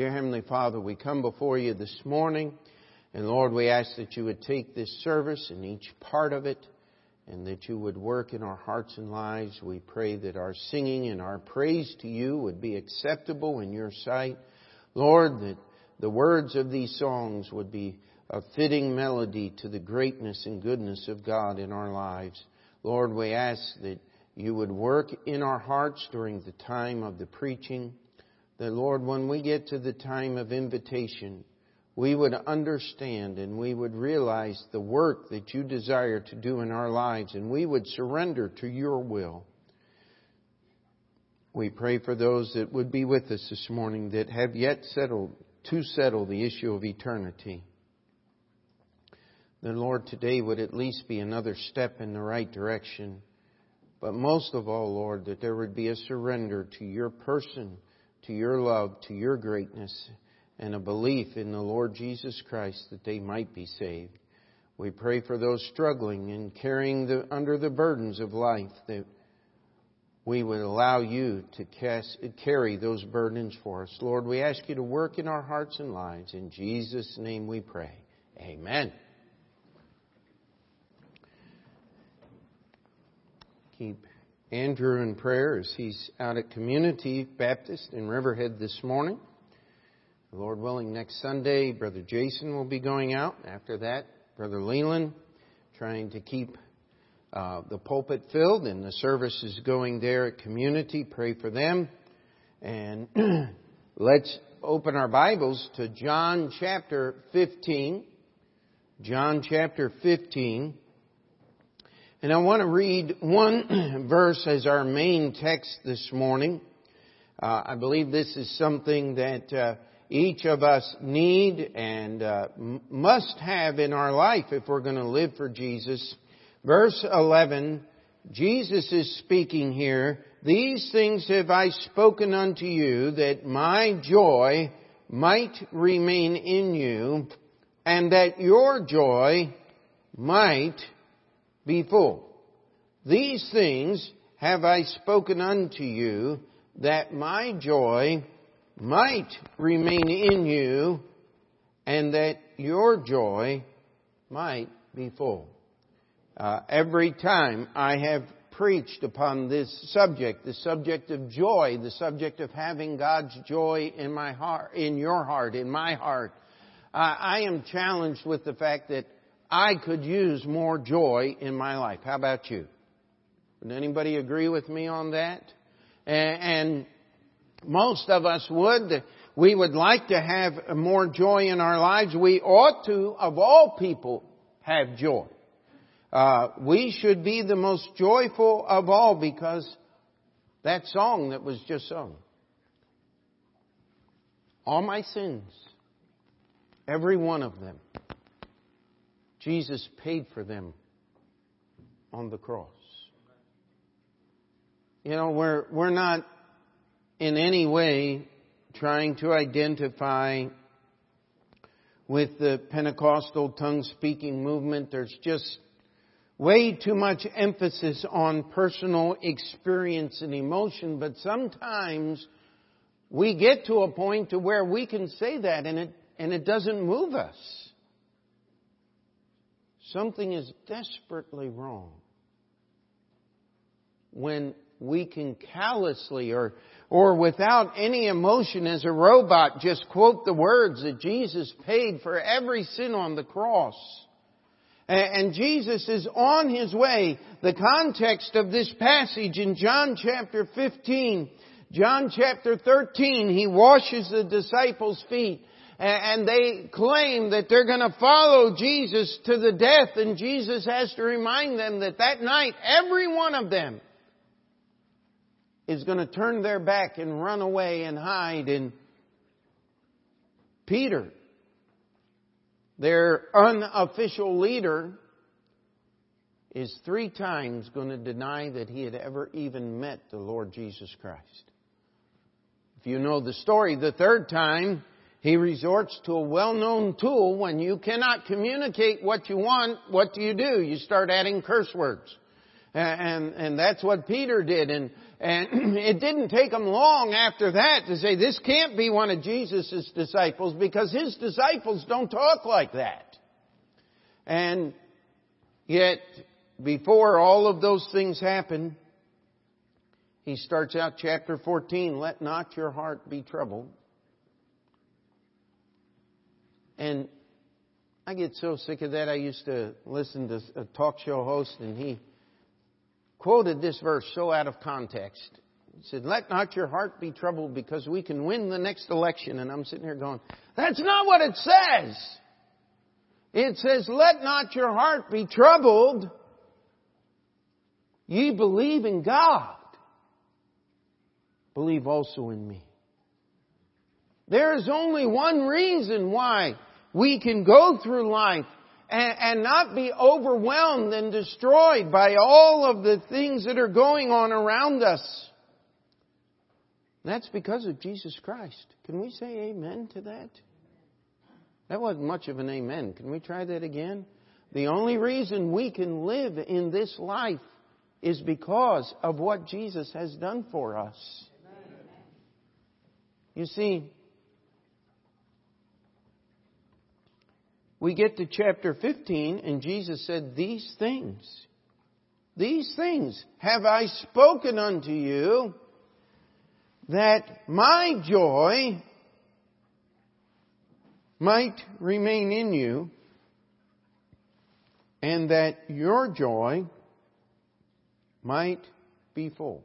Dear Heavenly Father, we come before you this morning, and Lord, we ask that you would take this service and each part of it, and that you would work in our hearts and lives. We pray that our singing and our praise to you would be acceptable in your sight. Lord, that the words of these songs would be a fitting melody to the greatness and goodness of God in our lives. Lord, we ask that you would work in our hearts during the time of the preaching. That, Lord, when we get to the time of invitation, we would understand and we would realize the work that you desire to do in our lives and we would surrender to your will. We pray for those that would be with us this morning that have yet settled to settle the issue of eternity. Then, Lord, today would at least be another step in the right direction. But most of all, Lord, that there would be a surrender to your person, to your love, to your greatness, and a belief in the Lord Jesus Christ that they might be saved. We pray for those struggling and carrying the, under the burdens of life that we would allow you to cast, carry those burdens for us. Lord, we ask you to work in our hearts and lives. In Jesus' name we pray. Amen. Keep Andrew in prayer as he's out at Community Baptist in Riverhead this morning. Lord willing, next Sunday, Brother Jason will be going out. After that, Brother Leland trying to keep uh, the pulpit filled, and the service is going there at community. Pray for them. And let's open our Bibles to John chapter 15. John chapter 15. And I want to read one verse as our main text this morning. Uh, I believe this is something that uh, each of us need and uh, must have in our life if we're going to live for Jesus. Verse 11, Jesus is speaking here, These things have I spoken unto you, that my joy might remain in you, and that your joy might be full. These things have I spoken unto you, that my joy might remain in you, and that your joy might be full. Uh, every time I have preached upon this subject, the subject of joy, the subject of having God's joy in my heart, in your heart, in my heart, uh, I am challenged with the fact that I could use more joy in my life. How about you? Would anybody agree with me on that? And, most of us would. We would like to have more joy in our lives. We ought to, of all people, have joy. Uh, we should be the most joyful of all because that song that was just sung. All my sins, every one of them, Jesus paid for them on the cross. You know, we're, we're not in any way trying to identify with the Pentecostal tongue speaking movement. There's just way too much emphasis on personal experience and emotion, but sometimes we get to a point to where we can say that and it, and it doesn't move us. Something is desperately wrong when we can callously or, or without any emotion as a robot just quote the words that Jesus paid for every sin on the cross. And Jesus is on his way. The context of this passage in John chapter 15, John chapter 13, he washes the disciples' feet and they claim that they're going to follow Jesus to the death and Jesus has to remind them that that night every one of them is going to turn their back and run away and hide and Peter their unofficial leader is three times going to deny that he had ever even met the Lord Jesus Christ. If you know the story, the third time, he resorts to a well-known tool when you cannot communicate what you want, what do you do? You start adding curse words. And, and that's what Peter did. And, and it didn't take him long after that to say, this can't be one of Jesus' disciples because his disciples don't talk like that. And yet, before all of those things happen, he starts out chapter 14, let not your heart be troubled. And I get so sick of that. I used to listen to a talk show host and he quoted this verse so out of context. He said, let not your heart be troubled because we can win the next election. And I'm sitting here going, that's not what it says. It says, let not your heart be troubled. Ye believe in God. Believe also in me. There is only one reason why we can go through life and, and, not be overwhelmed and destroyed by all of the things that are going on around us. That's because of Jesus Christ. Can we say amen to that? That wasn't much of an amen. Can we try that again? The only reason we can live in this life is because of what Jesus has done for us. You see, we get to chapter 15 and Jesus said, These things, these things have I spoken unto you that my joy might remain in you and that your joy might be full.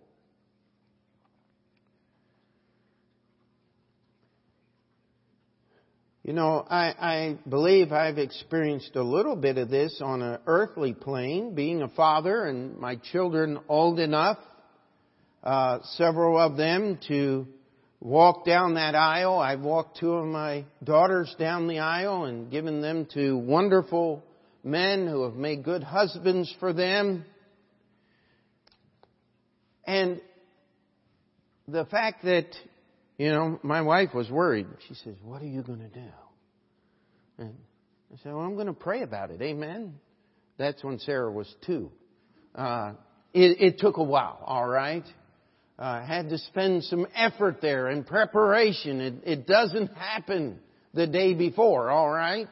You know, I, I believe I've experienced a little bit of this on an earthly plane, being a father and my children old enough, uh, several of them to walk down that aisle. I've walked two of my daughters down the aisle and given them to wonderful men who have made good husbands for them. And the fact that you know, my wife was worried. She says, What are you going to do? And I said, Well, I'm going to pray about it. Amen. That's when Sarah was two. Uh, it, it, took a while, all right? Uh, had to spend some effort there in preparation. It, it doesn't happen the day before, all right?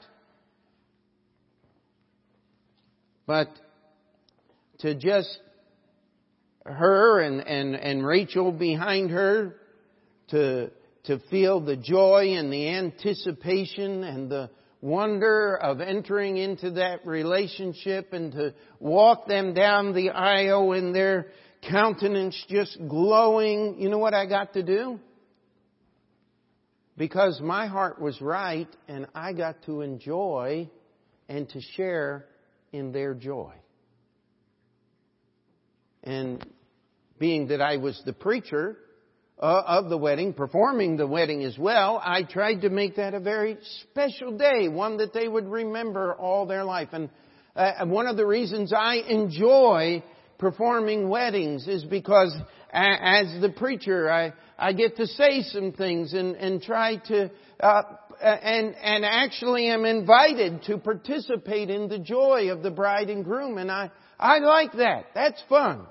But to just her and, and, and Rachel behind her to, to feel the joy and the anticipation and the wonder of entering into that relationship and to walk them down the aisle in their countenance just glowing. You know what I got to do? Because my heart was right and I got to enjoy and to share in their joy. And being that I was the preacher, uh, of the wedding, performing the wedding as well, I tried to make that a very special day, one that they would remember all their life. And uh, one of the reasons I enjoy performing weddings is because as the preacher, I, I get to say some things and, and try to, uh, and, and actually am invited to participate in the joy of the bride and groom. And I, I like that. That's fun.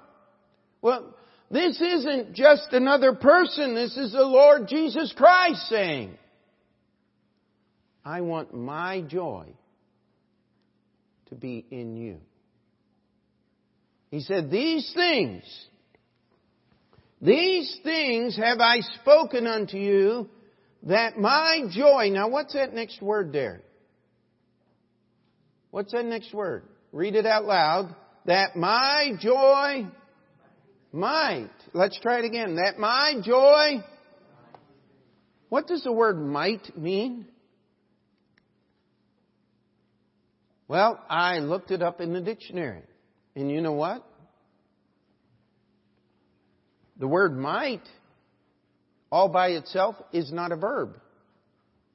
Well, this isn't just another person. This is the Lord Jesus Christ saying, I want my joy to be in you. He said, These things, these things have I spoken unto you that my joy. Now, what's that next word there? What's that next word? Read it out loud. That my joy might. Let's try it again. That my joy. What does the word might mean? Well, I looked it up in the dictionary. And you know what? The word might, all by itself, is not a verb.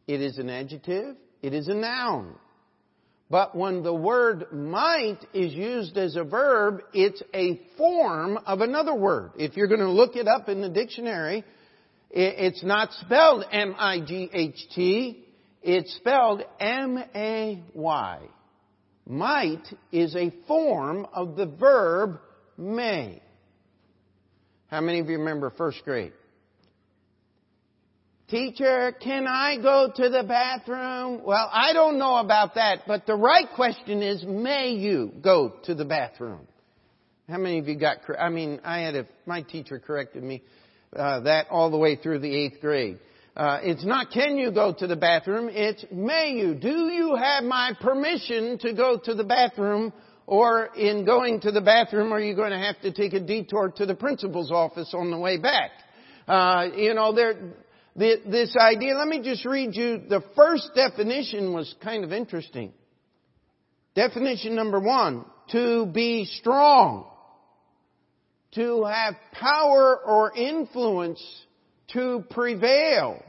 It is an adjective. It is a noun. But when the word might is used as a verb, it's a form of another word. If you're going to look it up in the dictionary, it's not spelled M-I-G-H-T, it's spelled M-A-Y. Might is a form of the verb may. How many of you remember first grade? Teacher, can I go to the bathroom? Well, I don't know about that, but the right question is, may you go to the bathroom? How many of you got, I mean, I had a, my teacher corrected me, uh, that all the way through the eighth grade. Uh, it's not can you go to the bathroom, it's may you. Do you have my permission to go to the bathroom? Or in going to the bathroom, are you going to have to take a detour to the principal's office on the way back? Uh, you know, there, this idea, let me just read you, the first definition was kind of interesting. Definition number one, to be strong, to have power or influence, to prevail.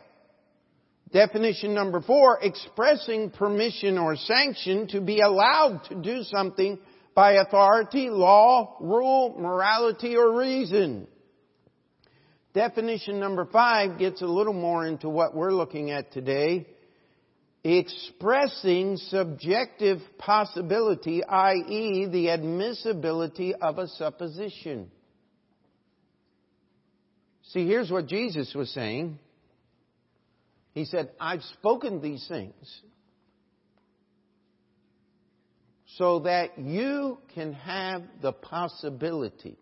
Definition number four, expressing permission or sanction to be allowed to do something by authority, law, rule, morality, or reason. Definition number five gets a little more into what we're looking at today. Expressing subjective possibility, i.e., the admissibility of a supposition. See, here's what Jesus was saying. He said, I've spoken these things so that you can have the possibility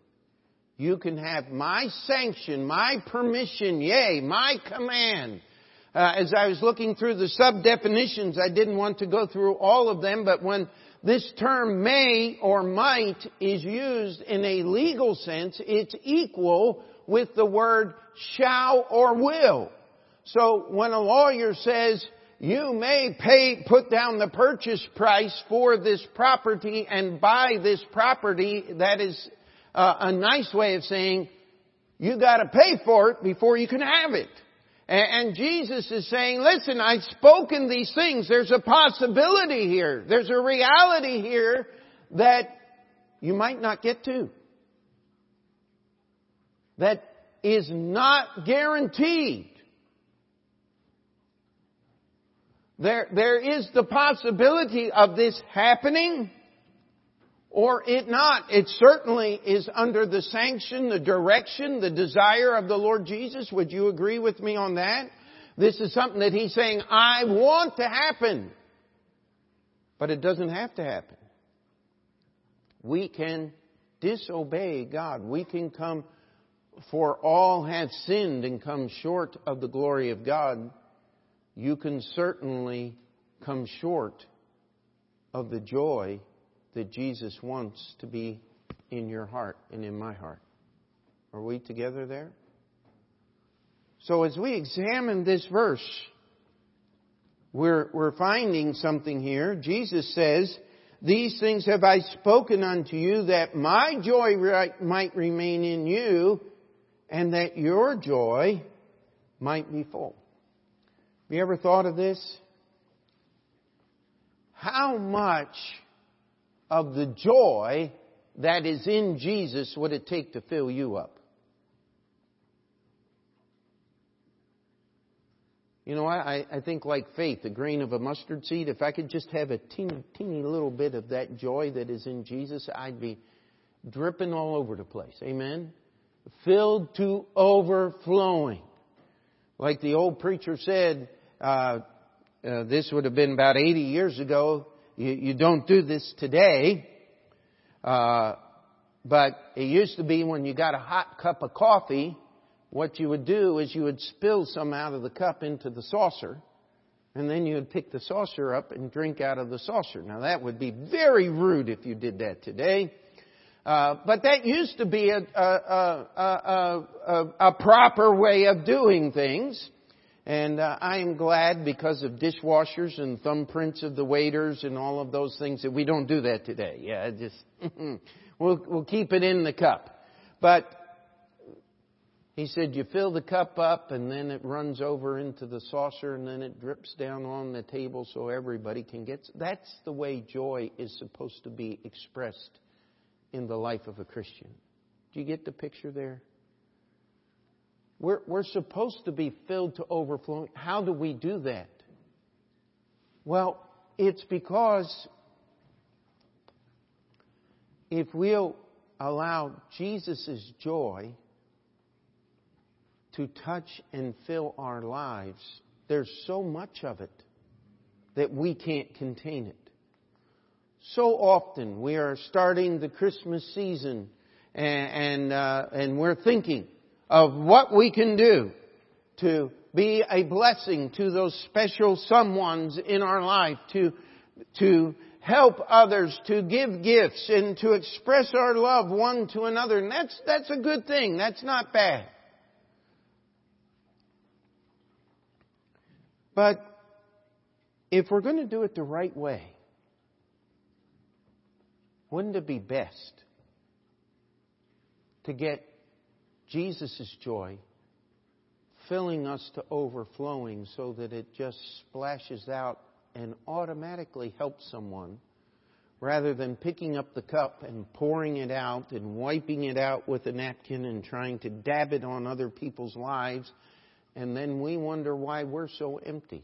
you can have my sanction, my permission, yea, my command. Uh, as I was looking through the sub definitions, I didn't want to go through all of them, but when this term may or might is used in a legal sense, it's equal with the word shall or will. So when a lawyer says, you may pay, put down the purchase price for this property and buy this property, that is uh, a nice way of saying you got to pay for it before you can have it. And, and Jesus is saying, listen, I've spoken these things. There's a possibility here. There's a reality here that you might not get to. That is not guaranteed. There, there is the possibility of this happening, or it not. It certainly is under the sanction, the direction, the desire of the Lord Jesus. Would you agree with me on that? This is something that He's saying, I want to happen. But it doesn't have to happen. We can disobey God. We can come, for all have sinned and come short of the glory of God. You can certainly come short of the joy that Jesus wants to be in your heart and in my heart. Are we together there? So as we examine this verse, we're, we're finding something here. Jesus says, These things have I spoken unto you that my joy might remain in you and that your joy might be full. Have you ever thought of this? How much of the joy that is in Jesus would it take to fill you up? You know, I, I think like faith, a grain of a mustard seed, if I could just have a teeny, teeny little bit of that joy that is in Jesus, I'd be dripping all over the place. Amen? Filled to overflowing. Like the old preacher said, uh, uh, this would have been about 80 years ago. You, you don't do this today. Uh, but it used to be when you got a hot cup of coffee, what you would do is you would spill some out of the cup into the saucer, and then you would pick the saucer up and drink out of the saucer. Now that would be very rude if you did that today. Uh, but that used to be a, a, a, a, proper way of doing things. And uh, I am glad because of dishwashers and thumbprints of the waiters and all of those things that we don't do that today. Yeah, just we'll we'll keep it in the cup. But he said you fill the cup up and then it runs over into the saucer and then it drips down on the table so everybody can get. That's the way joy is supposed to be expressed in the life of a Christian. Do you get the picture there? We're, we're supposed to be filled to overflowing. How do we do that? Well, it's because if we'll allow Jesus' joy to touch and fill our lives, there's so much of it that we can't contain it. So often we are starting the Christmas season and, and, uh, and we're thinking of what we can do to be a blessing to those special someones in our life, to, to help others, to give gifts, and to express our love one to another. And that's, that's a good thing. That's not bad. But if we're going to do it the right way, wouldn't it be best to get Jesus' joy filling us to overflowing so that it just splashes out and automatically helps someone rather than picking up the cup and pouring it out and wiping it out with a napkin and trying to dab it on other people's lives and then we wonder why we're so empty.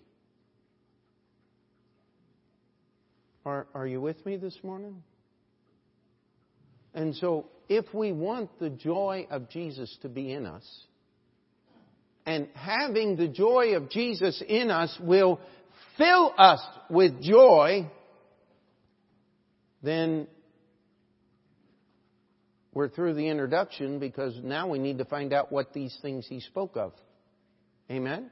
Are, are you with me this morning? And so, if we want the joy of Jesus to be in us, and having the joy of Jesus in us will fill us with joy, then we're through the introduction because now we need to find out what these things he spoke of. Amen?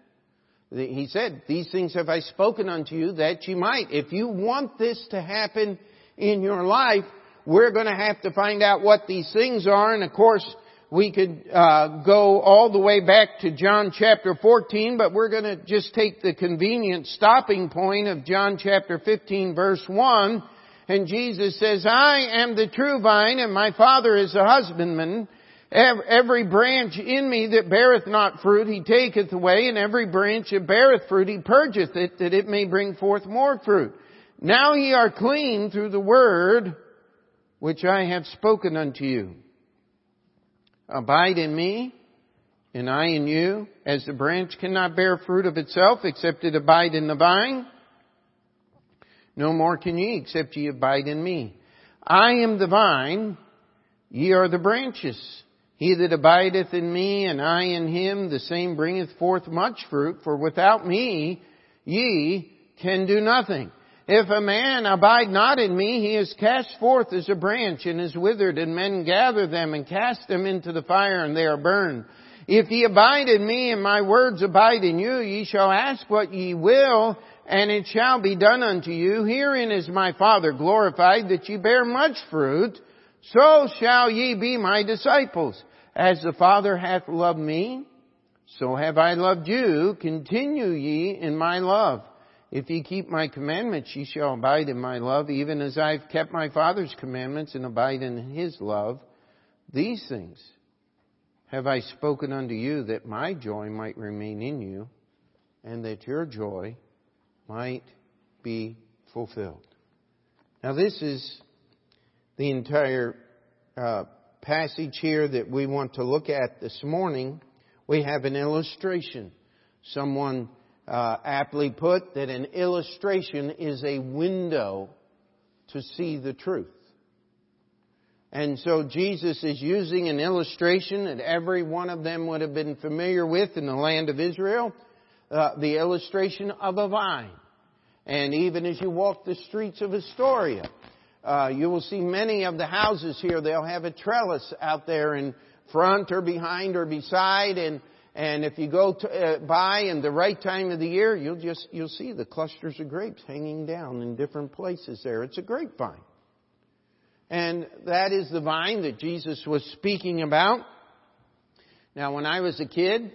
He said, These things have I spoken unto you that you might. If you want this to happen in your life, we're going to have to find out what these things are. And of course, we could uh, go all the way back to John chapter 14, but we're going to just take the convenient stopping point of John chapter 15 verse 1. And Jesus says, I am the true vine and my Father is the husbandman. Every branch in me that beareth not fruit, he taketh away, and every branch that beareth fruit, he purgeth it, that it may bring forth more fruit. Now ye are clean through the word which I have spoken unto you. Abide in me, and I in you, as the branch cannot bear fruit of itself except it abide in the vine. No more can ye except ye abide in me. I am the vine, ye are the branches. He that abideth in me and I in him, the same bringeth forth much fruit, for without me ye can do nothing. If a man abide not in me, he is cast forth as a branch and is withered, and men gather them and cast them into the fire, and they are burned. If ye abide in me, and my words abide in you, ye shall ask what ye will, and it shall be done unto you. Herein is my Father glorified, that ye bear much fruit, so shall ye be my disciples. As the Father hath loved me, so have I loved you. Continue ye in my love. If ye keep my commandments, ye shall abide in my love, even as I've kept my Father's commandments and abide in his love. These things have I spoken unto you, that my joy might remain in you, and that your joy might be fulfilled. Now, this is the entire uh, passage here that we want to look at this morning, we have an illustration. Someone uh, aptly put that an illustration is a window to see the truth. And so Jesus is using an illustration that every one of them would have been familiar with in the land of Israel, uh, the illustration of a vine. And even as you walk the streets of Astoria, uh, you will see many of the houses here, they'll have a trellis out there in front or behind or beside and and if you go to, uh, by in the right time of the year, you'll just you'll see the clusters of grapes hanging down in different places there. It's a grapevine. And that is the vine that Jesus was speaking about. Now, when I was a kid,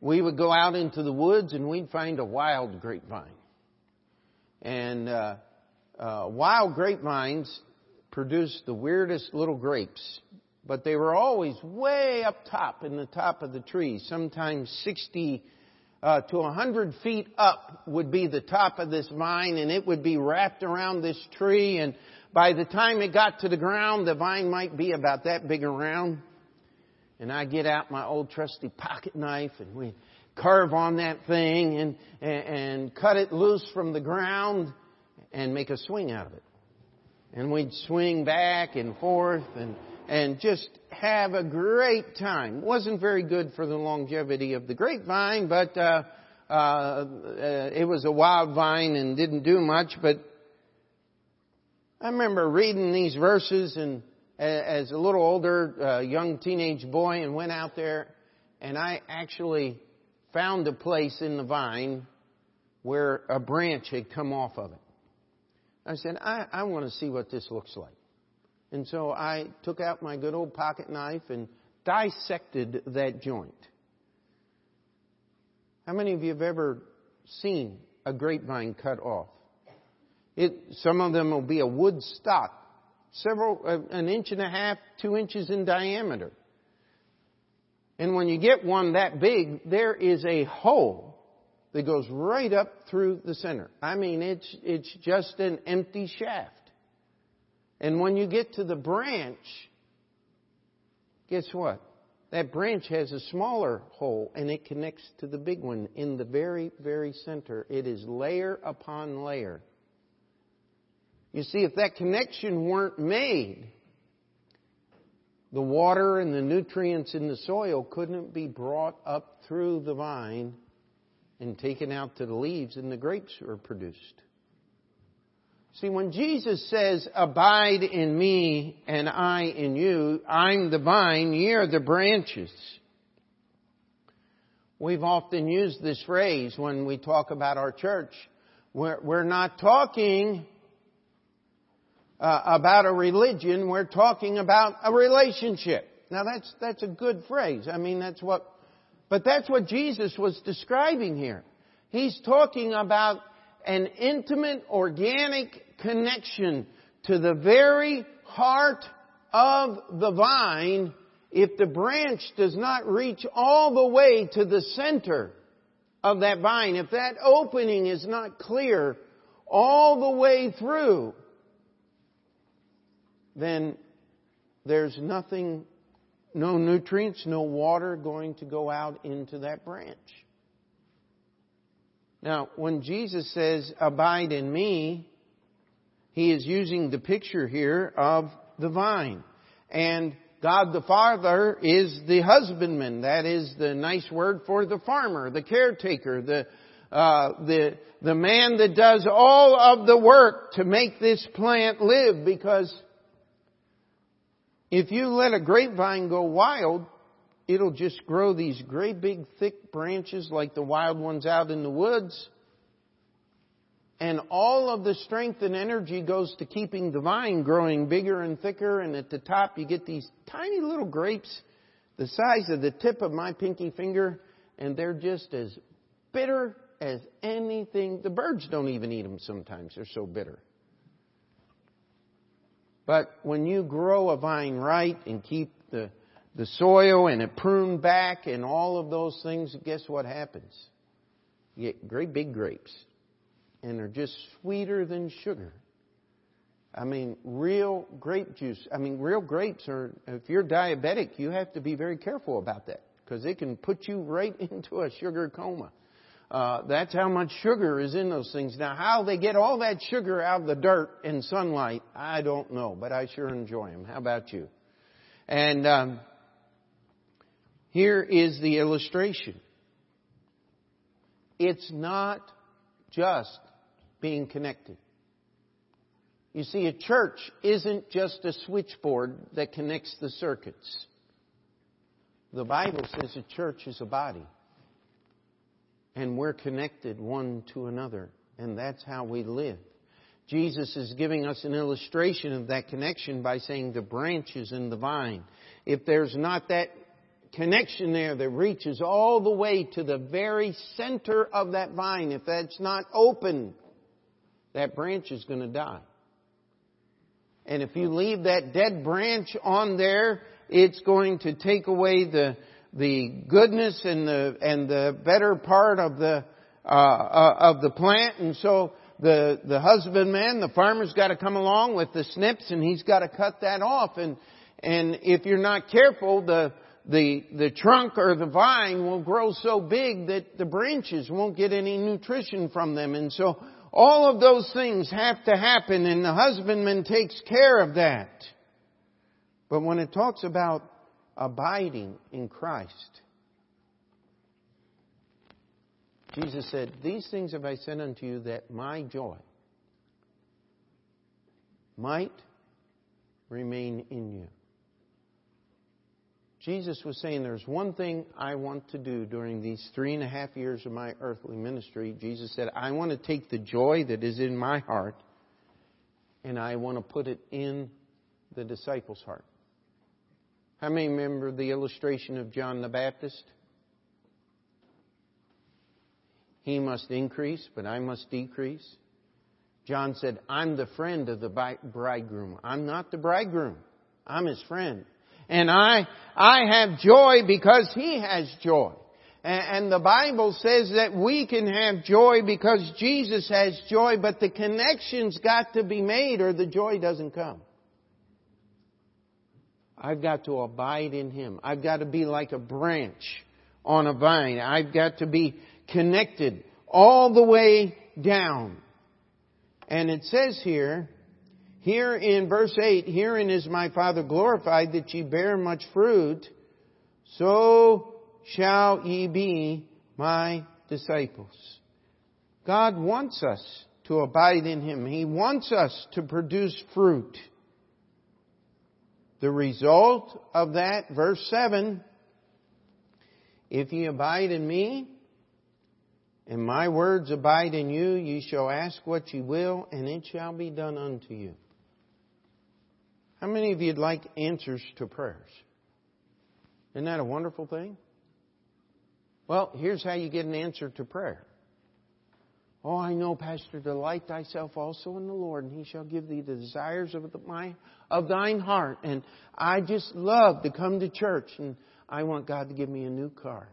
we would go out into the woods and we'd find a wild grapevine. And uh, uh, wild grapevines produce the weirdest little grapes, but they were always way up top in the top of the tree. Sometimes 60 uh, to 100 feet up would be the top of this vine, and it would be wrapped around this tree. And by the time it got to the ground, the vine might be about that big around. And I get out my old trusty pocket knife, and we carve on that thing and, and, and cut it loose from the ground and make a swing out of it. And we'd swing back and forth and and just have a great time. Wasn't very good for the longevity of the grapevine, but uh, uh, uh, it was a wild vine and didn't do much. But I remember reading these verses and as a little older, uh, young teenage boy, and went out there, and I actually found a place in the vine where a branch had come off of it. I said, I, I want to see what this looks like. And so I took out my good old pocket knife and dissected that joint. How many of you have ever seen a grapevine cut off? It, some of them will be a wood stock, several, uh, an inch and a half, two inches in diameter. And when you get one that big, there is a hole that goes right up through the center. I mean, it's, it's just an empty shaft. And when you get to the branch, guess what? That branch has a smaller hole and it connects to the big one in the very, very center. It is layer upon layer. You see, if that connection weren't made, the water and the nutrients in the soil couldn't be brought up through the vine and taken out to the leaves, and the grapes were produced. See, when Jesus says, Abide in me and I in you, I'm the vine, you're the branches. We've often used this phrase when we talk about our church. We're, we're not talking uh, about a religion, we're talking about a relationship. Now that's, that's a good phrase. I mean, that's what, but that's what Jesus was describing here. He's talking about an intimate, organic connection to the very heart of the vine if the branch does not reach all the way to the center of that vine, if that opening is not clear all the way through, then there's nothing, no nutrients, no water going to go out into that branch. Now, when Jesus says, abide in me, he is using the picture here of the vine. And God the Father is the husbandman. That is the nice word for the farmer, the caretaker, the, uh, the, the man that does all of the work to make this plant live because if you let a grapevine go wild, it'll just grow these great big thick branches like the wild ones out in the woods. And all of the strength and energy goes to keeping the vine growing bigger and thicker. And at the top, you get these tiny little grapes the size of the tip of my pinky finger. And they're just as bitter as anything. The birds don't even eat them sometimes. They're so bitter. But when you grow a vine right and keep the, the soil and it pruned back and all of those things, guess what happens? You get great big grapes. And they're just sweeter than sugar. I mean, real grape juice. I mean, real grapes are, if you're diabetic, you have to be very careful about that because it can put you right into a sugar coma. Uh, that's how much sugar is in those things. Now, how they get all that sugar out of the dirt and sunlight, I don't know, but I sure enjoy them. How about you? And um, here is the illustration. It's not just being connected. You see, a church isn't just a switchboard that connects the circuits. The Bible says a church is a body and we're connected one to another. And that's how we live. Jesus is giving us an illustration of that connection by saying the branches in the vine. If there's not that connection there that reaches all the way to the very center of that vine, if that's not open, that branch is going to die. And if you leave that dead branch on there, it's going to take away the, the goodness and the and the better part of the uh, uh, of the plant, and so the the husbandman, the farmer's got to come along with the snips, and he's got to cut that off. And and if you're not careful, the the the trunk or the vine will grow so big that the branches won't get any nutrition from them, and so all of those things have to happen, and the husbandman takes care of that. But when it talks about abiding in Christ, Jesus said, These things have I said unto you that my joy might remain in you. Jesus was saying, There's one thing I want to do during these three and a half years of my earthly ministry. Jesus said, I want to take the joy that is in my heart and I want to put it in the disciples' heart. How many remember the illustration of John the Baptist? He must increase, but I must decrease. John said, I'm the friend of the bridegroom. I'm not the bridegroom. I'm his friend. And I, I have joy because he has joy. And the Bible says that we can have joy because Jesus has joy, but the connection's got to be made or the joy doesn't come. I've got to abide in Him. I've got to be like a branch on a vine. I've got to be connected all the way down. And it says here, here in verse 8, herein is my Father glorified that ye bear much fruit, so shall ye be my disciples. God wants us to abide in Him. He wants us to produce fruit. The result of that, verse 7, if ye abide in me, and my words abide in you, ye shall ask what ye will, and it shall be done unto you. How many of you'd like answers to prayers? Isn't that a wonderful thing? Well, here's how you get an answer to prayer. Oh, I know, Pastor, delight thyself also in the Lord, and he shall give thee the desires of, the, my, of thine heart. And I just love to come to church, and I want God to give me a new car.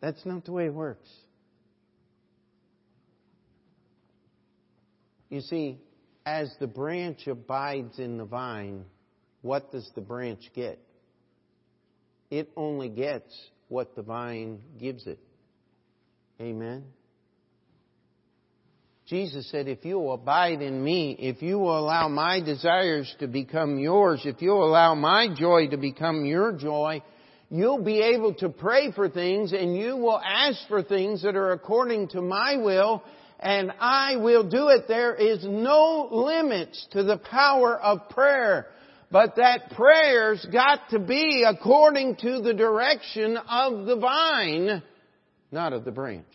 That's not the way it works. You see, as the branch abides in the vine, what does the branch get? It only gets what the vine gives it. Amen. Jesus said, if you abide in me, if you will allow my desires to become yours, if you'll allow my joy to become your joy, you'll be able to pray for things and you will ask for things that are according to my will and I will do it. There is no limits to the power of prayer. But that prayer's got to be according to the direction of the vine, not of the branch.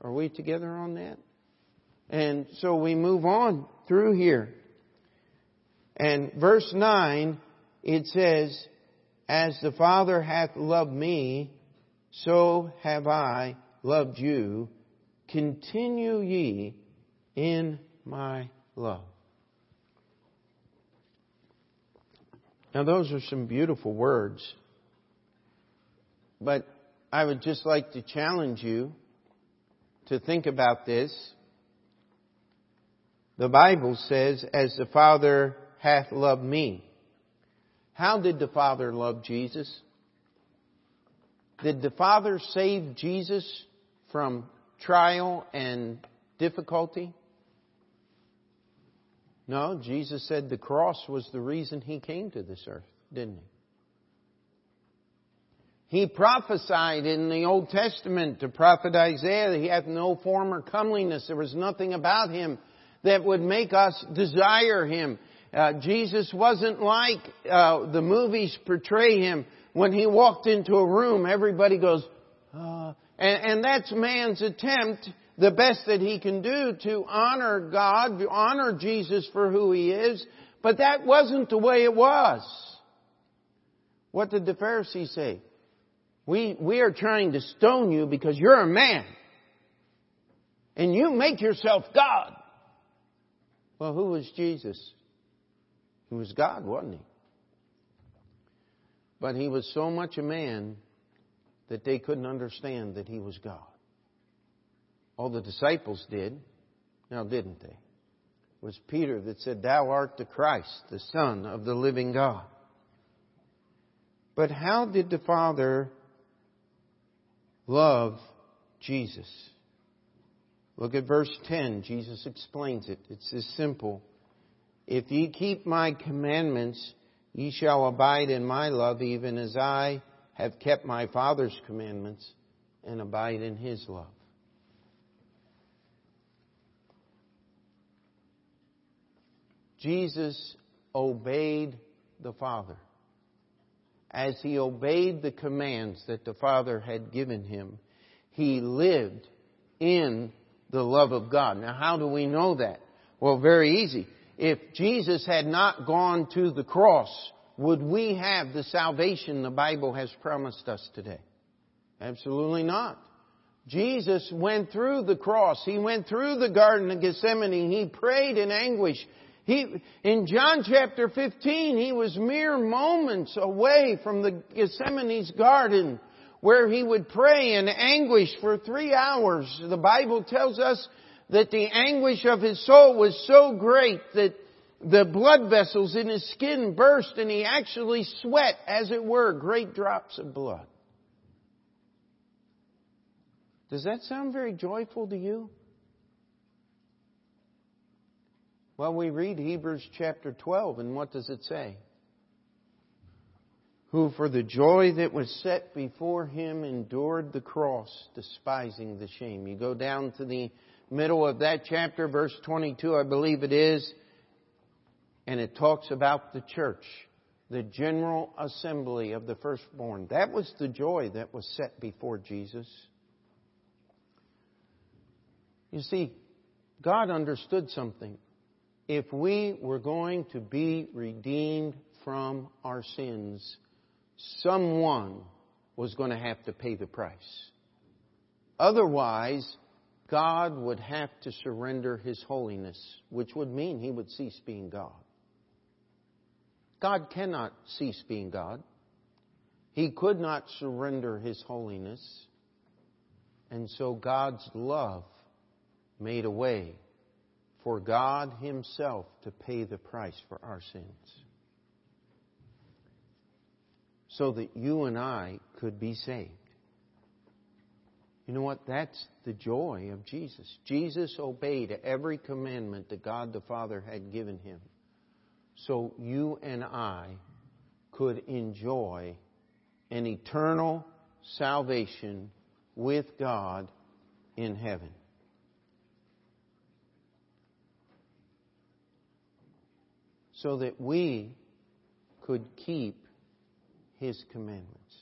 Are we together on that? And so we move on through here. And verse 9, it says, as the Father hath loved me, so have I loved you. Continue ye in my love. Now, those are some beautiful words. But I would just like to challenge you to think about this. The Bible says, as the Father hath loved me. How did the Father love Jesus? Did the Father save Jesus from trial and difficulty? No, Jesus said the cross was the reason he came to this earth, didn't he? He prophesied in the Old Testament to prophet Isaiah that he hath no form or comeliness. There was nothing about him that would make us desire him. Uh, Jesus wasn't like uh, the movies portray him. When he walked into a room, everybody goes, uh, and, and that's man's attempt, the best that he can do to honor God, honor Jesus for who he is. But that wasn't the way it was. What did the Pharisees say? We, we are trying to stone you because you're a man. And you make yourself God. Well, who was Jesus? He was God, wasn't he? But he was so much a man that they couldn't understand that he was God. All the disciples did. Now, didn't they? It was Peter that said, Thou art the Christ, the Son of the living God. But how did the Father love Jesus? Look at verse 10. Jesus explains it. It's as simple If ye keep my commandments, ye shall abide in my love, even as I have kept my Father's commandments and abide in his love. Jesus obeyed the Father. As he obeyed the commands that the Father had given him, he lived in the love of God. Now, how do we know that? Well, very easy. If Jesus had not gone to the cross, would we have the salvation the Bible has promised us today? Absolutely not. Jesus went through the cross. He went through the Garden of Gethsemane. He prayed in anguish. He, in John chapter 15, he was mere moments away from the Gethsemane's garden where he would pray in anguish for three hours. The Bible tells us that the anguish of his soul was so great that the blood vessels in his skin burst and he actually sweat, as it were, great drops of blood. Does that sound very joyful to you? Well, we read Hebrews chapter 12, and what does it say? Who for the joy that was set before him endured the cross, despising the shame. You go down to the middle of that chapter, verse 22, I believe it is, and it talks about the church, the general assembly of the firstborn. That was the joy that was set before Jesus. You see, God understood something if we were going to be redeemed from our sins, someone was going to have to pay the price. Otherwise, God would have to surrender His holiness, which would mean He would cease being God. God cannot cease being God. He could not surrender His holiness. And so God's love made a way for God Himself to pay the price for our sins. So that you and I could be saved. You know what? That's the joy of Jesus. Jesus obeyed every commandment that God the Father had given him. So you and I could enjoy an eternal salvation with God in heaven. so that we could keep His commandments.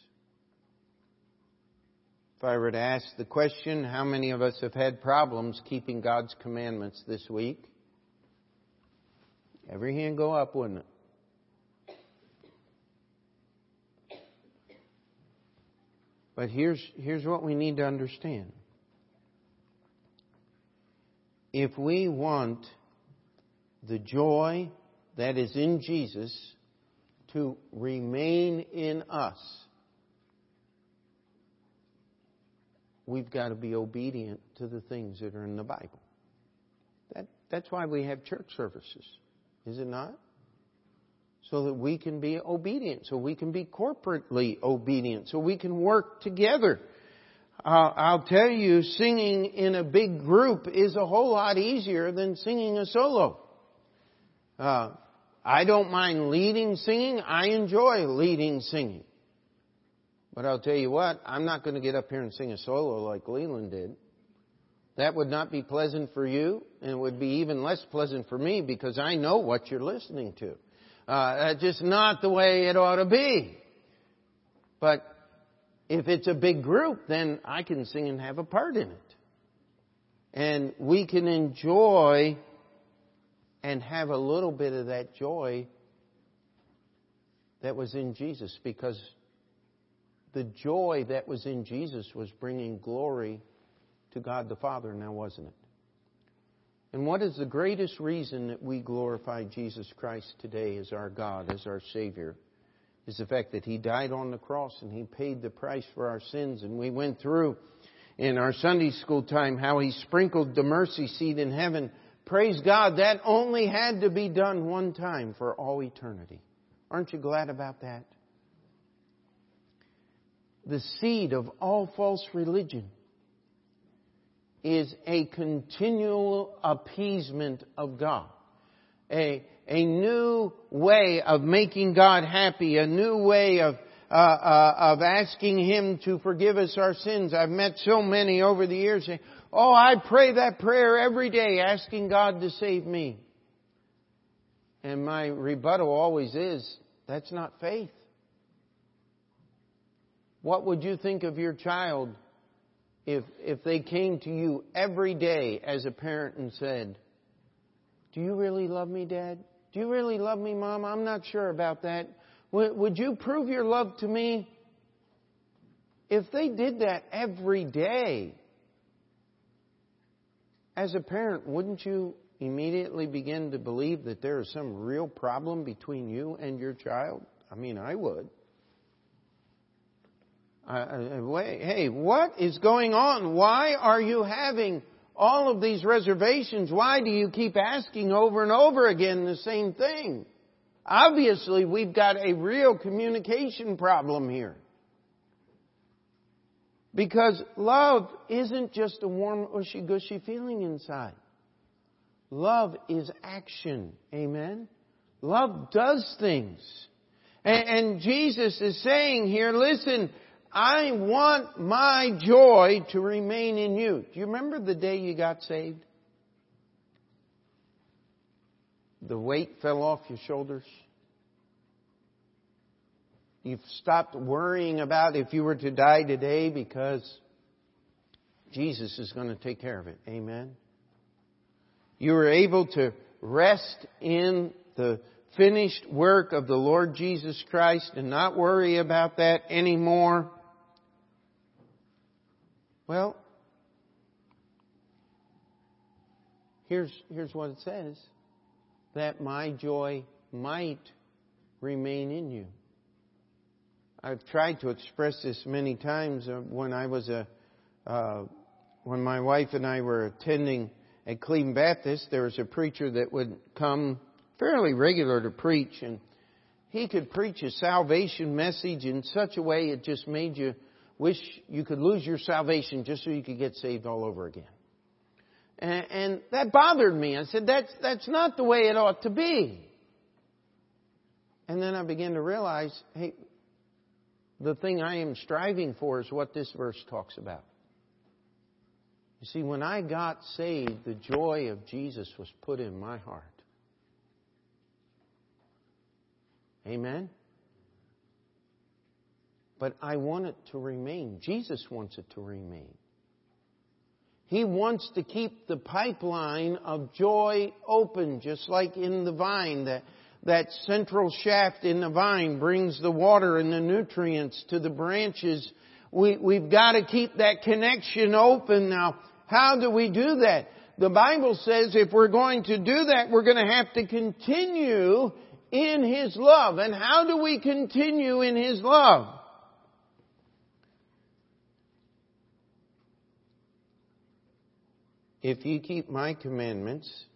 If I were to ask the question, how many of us have had problems keeping God's commandments this week? Every hand go up, wouldn't it? But here's, here's what we need to understand. If we want the joy that is in Jesus to remain in us, we've got to be obedient to the things that are in the Bible. That, that's why we have church services, is it not? So that we can be obedient, so we can be corporately obedient, so we can work together. Uh, I'll tell you, singing in a big group is a whole lot easier than singing a solo. Uh, I don't mind leading singing. I enjoy leading singing. But I'll tell you what, I'm not going to get up here and sing a solo like Leland did. That would not be pleasant for you, and it would be even less pleasant for me because I know what you're listening to. Uh, that's just not the way it ought to be. But if it's a big group, then I can sing and have a part in it. And we can enjoy and have a little bit of that joy that was in Jesus because the joy that was in Jesus was bringing glory to God the Father, now wasn't it? And what is the greatest reason that we glorify Jesus Christ today as our God, as our Savior? Is the fact that He died on the cross and He paid the price for our sins. And we went through in our Sunday school time how He sprinkled the mercy seat in heaven Praise God, that only had to be done one time for all eternity. Aren't you glad about that? The seed of all false religion is a continual appeasement of God. A, a new way of making God happy, a new way of uh, uh, of asking Him to forgive us our sins. I've met so many over the years saying, "Oh, I pray that prayer every day, asking God to save me." And my rebuttal always is, "That's not faith." What would you think of your child if if they came to you every day as a parent and said, "Do you really love me, Dad? Do you really love me, Mom? I'm not sure about that." Would you prove your love to me? If they did that every day, as a parent, wouldn't you immediately begin to believe that there is some real problem between you and your child? I mean, I would. Hey, what is going on? Why are you having all of these reservations? Why do you keep asking over and over again the same thing? Obviously, we've got a real communication problem here. Because love isn't just a warm, ushy gushy feeling inside. Love is action. Amen? Love does things. And, Jesus is saying here, listen, I want my joy to remain in you. Do you remember the day you got saved? The weight fell off your shoulders. You've stopped worrying about if you were to die today because Jesus is going to take care of it. Amen. You were able to rest in the finished work of the Lord Jesus Christ and not worry about that anymore. Well, here's, here's what it says that my joy might remain in you. I've tried to express this many times uh, when I was a, uh, when my wife and I were attending at Cleveland Baptist, there was a preacher that would come fairly regular to preach and he could preach a salvation message in such a way it just made you wish you could lose your salvation just so you could get saved all over again. And, and that bothered me. I said, that's, that's not the way it ought to be. And then I began to realize, hey, the thing I am striving for is what this verse talks about. You see, when I got saved, the joy of Jesus was put in my heart. Amen? But I want it to remain. Jesus wants it to remain. He wants to keep the pipeline of joy open, just like in the vine that that central shaft in the vine brings the water and the nutrients to the branches. We, we've got to keep that connection open now. How do we do that? The Bible says if we're going to do that, we're going to have to continue in His love. And how do we continue in His love? If you keep my commandments,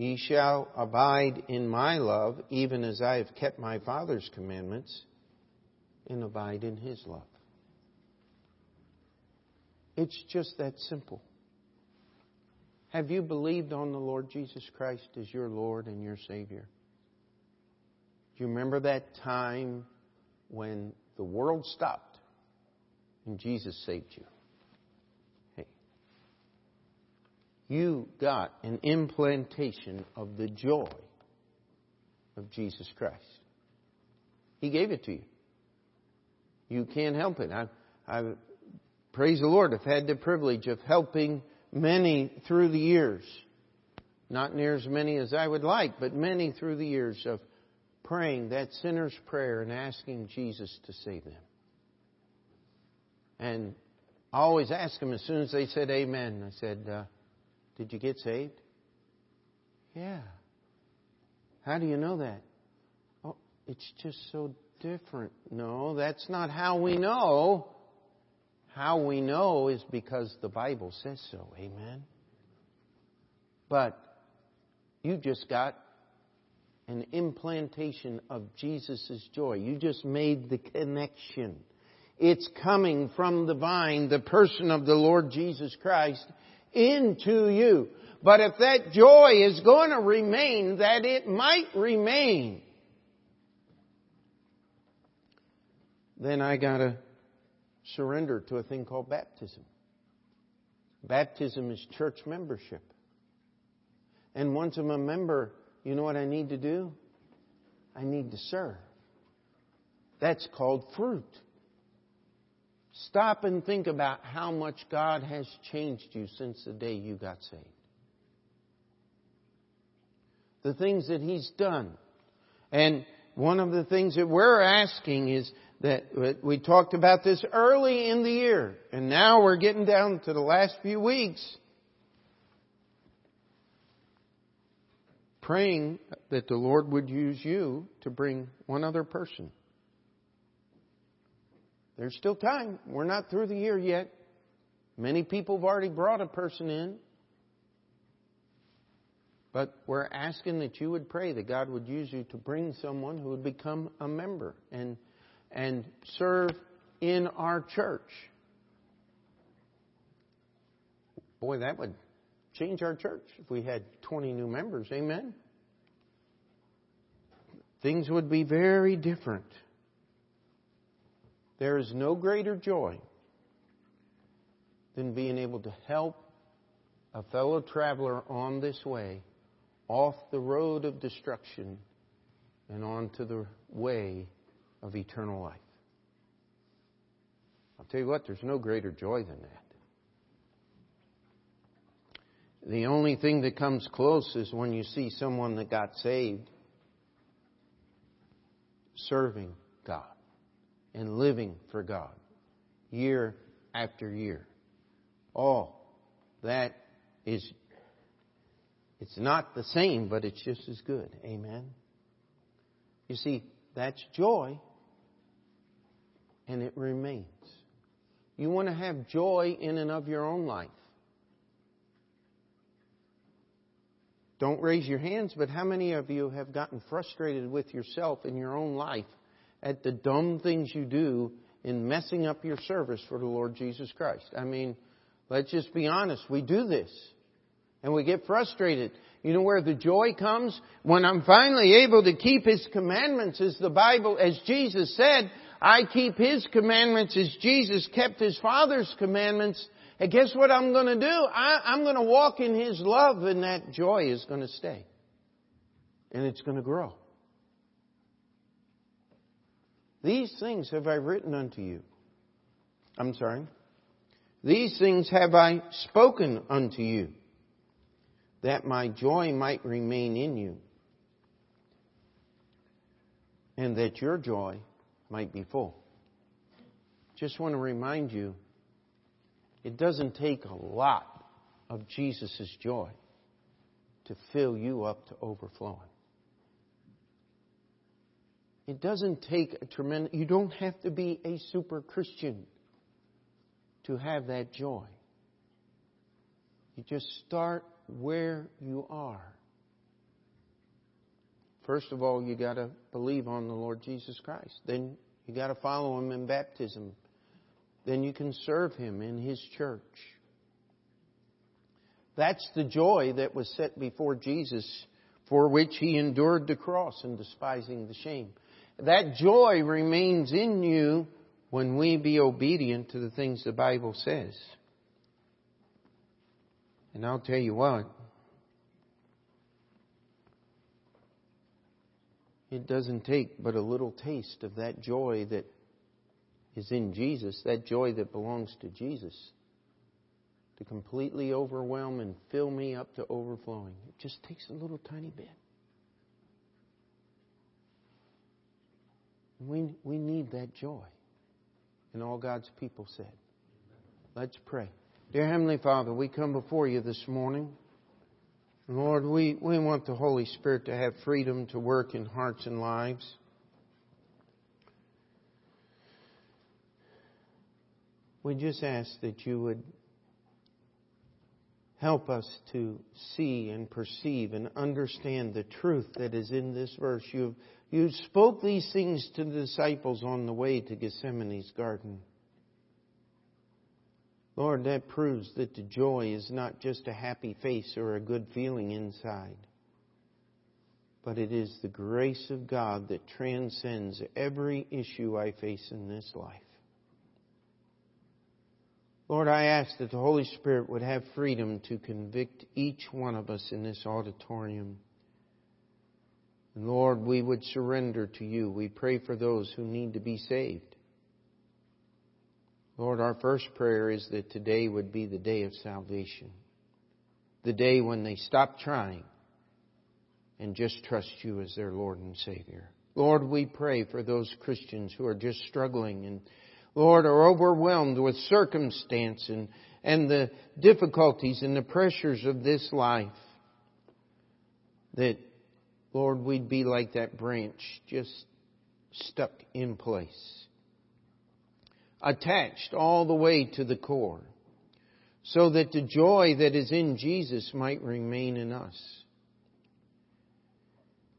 Ye shall abide in my love, even as I have kept my Father's commandments, and abide in his love. It's just that simple. Have you believed on the Lord Jesus Christ as your Lord and your Savior? Do you remember that time when the world stopped and Jesus saved you? You got an implantation of the joy of Jesus Christ. He gave it to you. You can't help it. I, I praise the Lord. I've had the privilege of helping many through the years. Not near as many as I would like, but many through the years of praying that sinner's prayer and asking Jesus to save them. And I always ask them as soon as they said amen, I said, uh, did you get saved? Yeah. How do you know that? Oh, it's just so different. No, that's not how we know. How we know is because the Bible says so. Amen. But you just got an implantation of Jesus' joy. You just made the connection. It's coming from the vine, the person of the Lord Jesus Christ, into you. But if that joy is going to remain, that it might remain, then I gotta surrender to a thing called baptism. Baptism is church membership. And once I'm a member, you know what I need to do? I need to serve. That's called fruit. Stop and think about how much God has changed you since the day you got saved. The things that He's done. And one of the things that we're asking is that we talked about this early in the year, and now we're getting down to the last few weeks. Praying that the Lord would use you to bring one other person. There's still time. We're not through the year yet. Many people have already brought a person in. But we're asking that you would pray that God would use you to bring someone who would become a member and and serve in our church. Boy, that would change our church if we had 20 new members. Amen? Things would be very different. There is no greater joy than being able to help a fellow traveler on this way off the road of destruction and onto the way of eternal life. I'll tell you what, there's no greater joy than that. The only thing that comes close is when you see someone that got saved serving God and living for God year after year. Oh, that is, it's not the same, but it's just as good. Amen. You see, that's joy and it remains. You want to have joy in and of your own life. Don't raise your hands, but how many of you have gotten frustrated with yourself in your own life at the dumb things you do in messing up your service for the Lord Jesus Christ? I mean, let's just be honest. We do this. And we get frustrated. You know where the joy comes? When I'm finally able to keep His commandments as the Bible, as Jesus said, I keep His commandments as Jesus kept His Father's commandments. And guess what I'm going to do? I, am going to walk in His love and that joy is going to stay. And it's going to grow. These things have I written unto you. I'm sorry. These things have I spoken unto you that my joy might remain in you, and that your joy might be full. Just want to remind you, it doesn't take a lot of Jesus' joy to fill you up to overflowing. It doesn't take a tremendous, you don't have to be a super Christian to have that joy. You just start where you are. First of all, you got to believe on the Lord Jesus Christ. Then you got to follow him in baptism. Then you can serve him in his church. That's the joy that was set before Jesus, for which he endured the cross and despising the shame. That joy remains in you when we be obedient to the things the Bible says. And I'll tell you what, it doesn't take but a little taste of that joy that is in Jesus, that joy that belongs to Jesus, to completely overwhelm and fill me up to overflowing. It just takes a little tiny bit. We, we need that joy. And all God's people said. Let's pray. Dear Heavenly Father, we come before you this morning. Lord, we, we want the Holy Spirit to have freedom to work in hearts and lives. We just ask that you would help us to see and perceive and understand the truth that is in this verse. You, you spoke these things to the disciples on the way to Gethsemane's garden. Lord, that proves that the joy is not just a happy face or a good feeling inside, but it is the grace of God that transcends every issue I face in this life. Lord, I ask that the Holy Spirit would have freedom to convict each one of us in this auditorium. And Lord, we would surrender to you. We pray for those who need to be saved. Lord, our first prayer is that today would be the day of salvation. The day when they stop trying and just trust you as their Lord and Savior. Lord, we pray for those Christians who are just struggling and Lord, are overwhelmed with circumstance and, and the difficulties and the pressures of this life. That, Lord, we'd be like that branch, just stuck in place. Attached all the way to the core. So that the joy that is in Jesus might remain in us.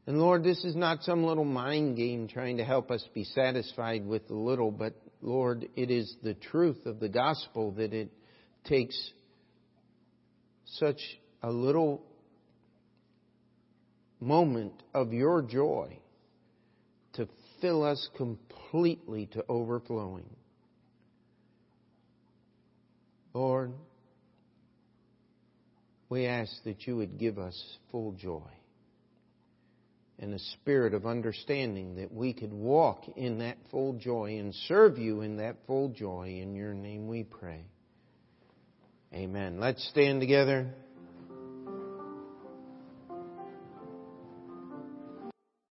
And Lord, this is not some little mind game trying to help us be satisfied with the little, but Lord, it is the truth of the gospel that it takes such a little moment of your joy to fill us completely to overflowing. Lord, we ask that you would give us full joy and a spirit of understanding that we could walk in that full joy and serve you in that full joy. In your name we pray. Amen. Let's stand together.